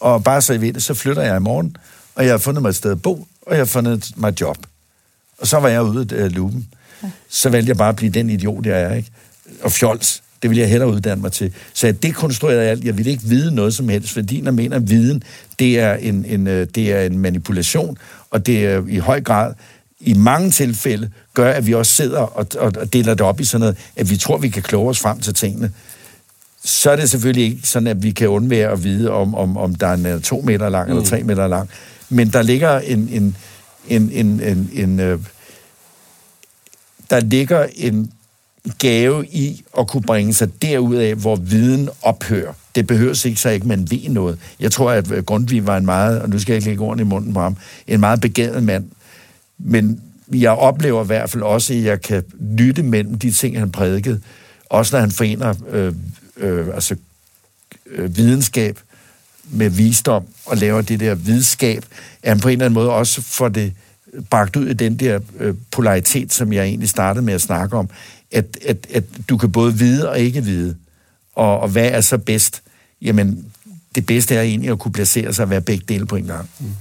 Og bare så I ved det, så flytter jeg i morgen, og jeg har fundet mig et sted at bo, og jeg har fundet mig et job. Og så var jeg ude af luben. Ja. Så valgte jeg bare at blive den idiot, jeg er, ikke? Og fjols. Det vil jeg hellere uddanne mig til. Så jeg dekonstruerede alt. Jeg ville ikke vide noget som helst, fordi når mener, at viden, det er en, en, øh, det er en manipulation, og det er i høj grad i mange tilfælde gør, at vi også sidder og, og, deler det op i sådan noget, at vi tror, vi kan kloge os frem til tingene. Så er det selvfølgelig ikke sådan, at vi kan undvære at vide, om, om, om der er en to meter lang mm. eller tre meter lang. Men der ligger en, en, en, en, en, en øh, der ligger en gave i at kunne bringe sig derud af, hvor viden ophører. Det behøver ikke så ikke, man ved noget. Jeg tror, at øh, Grundtvig var en meget, og nu skal jeg ikke lægge ordene i munden på ham, en meget begavet mand. Men jeg oplever i hvert fald også, at jeg kan lytte mellem de ting, han prædikede. Også når han forener øh, øh, altså, øh, videnskab med visdom og laver det der videnskab, at han på en eller anden måde også får det bragt ud i den der øh, polaritet, som jeg egentlig startede med at snakke om, at, at, at du kan både vide og ikke vide. Og, og hvad er så bedst? Jamen, det bedste er egentlig at kunne placere sig og være begge dele på en gang. Mm.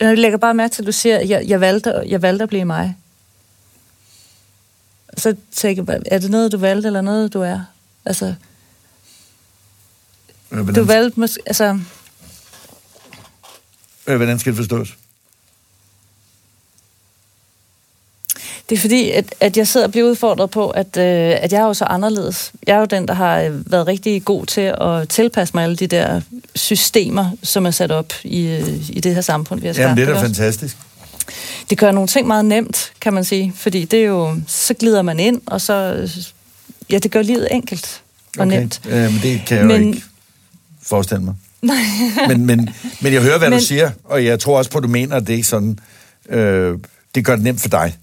Jeg lægger bare mærke til, at du siger, at jeg, jeg, valgte, jeg valgte at blive mig. Så tænker jeg, er det noget, du valgte, eller noget, du er? Altså, du valgte måske, altså... Hvordan skal det forstås? Det er fordi, at, at jeg sidder og bliver udfordret på, at, øh, at jeg er jo så anderledes. Jeg er jo den, der har øh, været rigtig god til at tilpasse mig alle de der systemer, som er sat op i, øh, i det her samfund, vi har skabt. Jamen, det er da fantastisk. Det gør nogle ting meget nemt, kan man sige. Fordi det er jo, så glider man ind, og så... Ja, det gør livet enkelt og okay. nemt. Øh, men det kan jeg men, jo ikke forestille mig. men, men, men jeg hører, hvad men, du siger, og jeg tror også på, at du mener, at det er sådan... Øh, det gør det nemt for dig.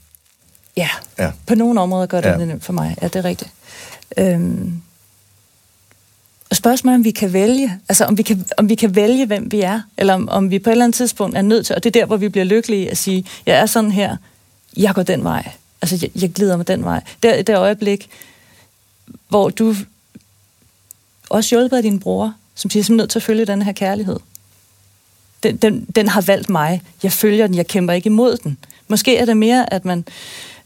Ja, ja. på nogle områder gør det ja. det nemt for mig. Ja, det er rigtigt. Øhm, og spørgsmålet om vi kan vælge, altså om vi kan, om vi kan vælge, hvem vi er, eller om, om vi på et eller andet tidspunkt er nødt til, og det er der, hvor vi bliver lykkelige at sige, jeg er sådan her, jeg går den vej. Altså, jeg, jeg glider mig den vej. Der, det øjeblik, hvor du også hjulpet af din bror, som siger, jeg er nødt til at følge den her kærlighed. Den, den, den har valgt mig. Jeg følger den, jeg kæmper ikke imod den. Måske er det mere, at man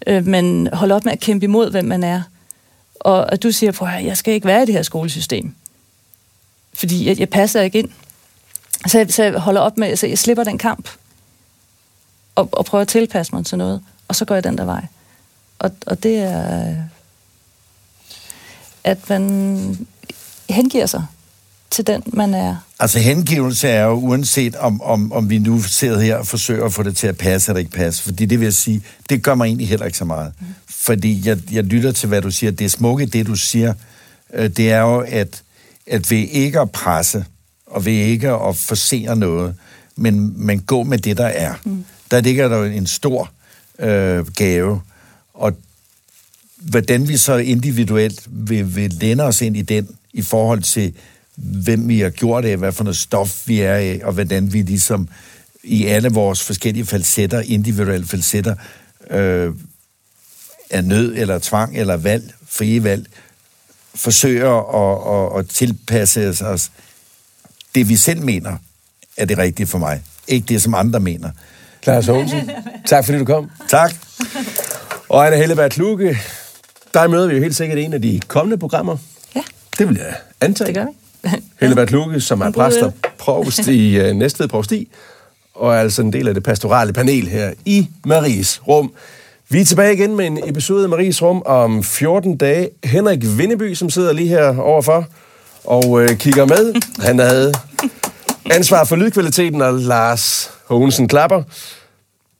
øh, men holder op med at kæmpe imod, hvem man er. Og at du siger, på, jeg skal ikke være i det her skolesystem. Fordi jeg, jeg passer ikke ind. Så jeg, så jeg holder op med, altså jeg slipper den kamp. Og, og prøver at tilpasse mig til noget. Og så går jeg den der vej. Og, og det er, at man hengiver sig til den, man er. Altså hengivelse er jo uanset om, om, om vi nu sidder her og forsøger at få det til at passe eller ikke passe. Fordi det vil jeg sige, det gør mig egentlig heller ikke så meget. Mm. Fordi jeg, jeg lytter til, hvad du siger. Det smukke, det du siger. Øh, det er jo, at, at vi ikke at presse, og vi ikke at forsere noget, men, men gå med det, der er. Mm. Der ligger der en stor øh, gave, og hvordan vi så individuelt vil, vil lænde os ind i den, i forhold til hvem vi har gjort af, hvad for noget stof vi er af, og hvordan vi ligesom i alle vores forskellige falsetter, individuelle falsetter, øh, er nød eller tvang eller valg, frie valg, forsøger at, at, at tilpasse os det, vi selv mener, er det rigtige for mig. Ikke det, som andre mener. Lars Hånsen, tak fordi du kom. Tak. Og Anna Helleberg Kluge, der møder vi jo helt sikkert en af de kommende programmer. Ja. Det vil jeg antage. Det gør vi. Hellebert Lukke, som er præster provst i uh, Næstved Provsti, og er altså en del af det pastorale panel her i Maries Rum. Vi er tilbage igen med en episode af Maries Rum om 14 dage. Henrik Vindeby, som sidder lige her overfor og uh, kigger med. Han havde ansvar for lydkvaliteten, og Lars Hogensen klapper.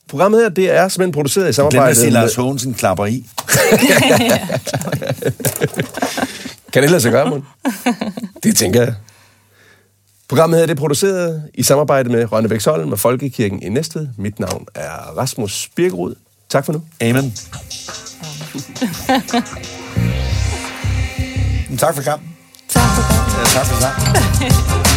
Programmet her, det er simpelthen produceret i samarbejde med... Glemmer at sige, Lars Hogensen klapper i. Kan det lade sig gøre, Mon? Det tænker jeg. Programmet her det er produceret i samarbejde med Rønne og Folkekirken i Næstved. Mit navn er Rasmus Birkerud. Tak for nu. Amen. tak for kampen. Tak for kampen. Ja, tak for kampen.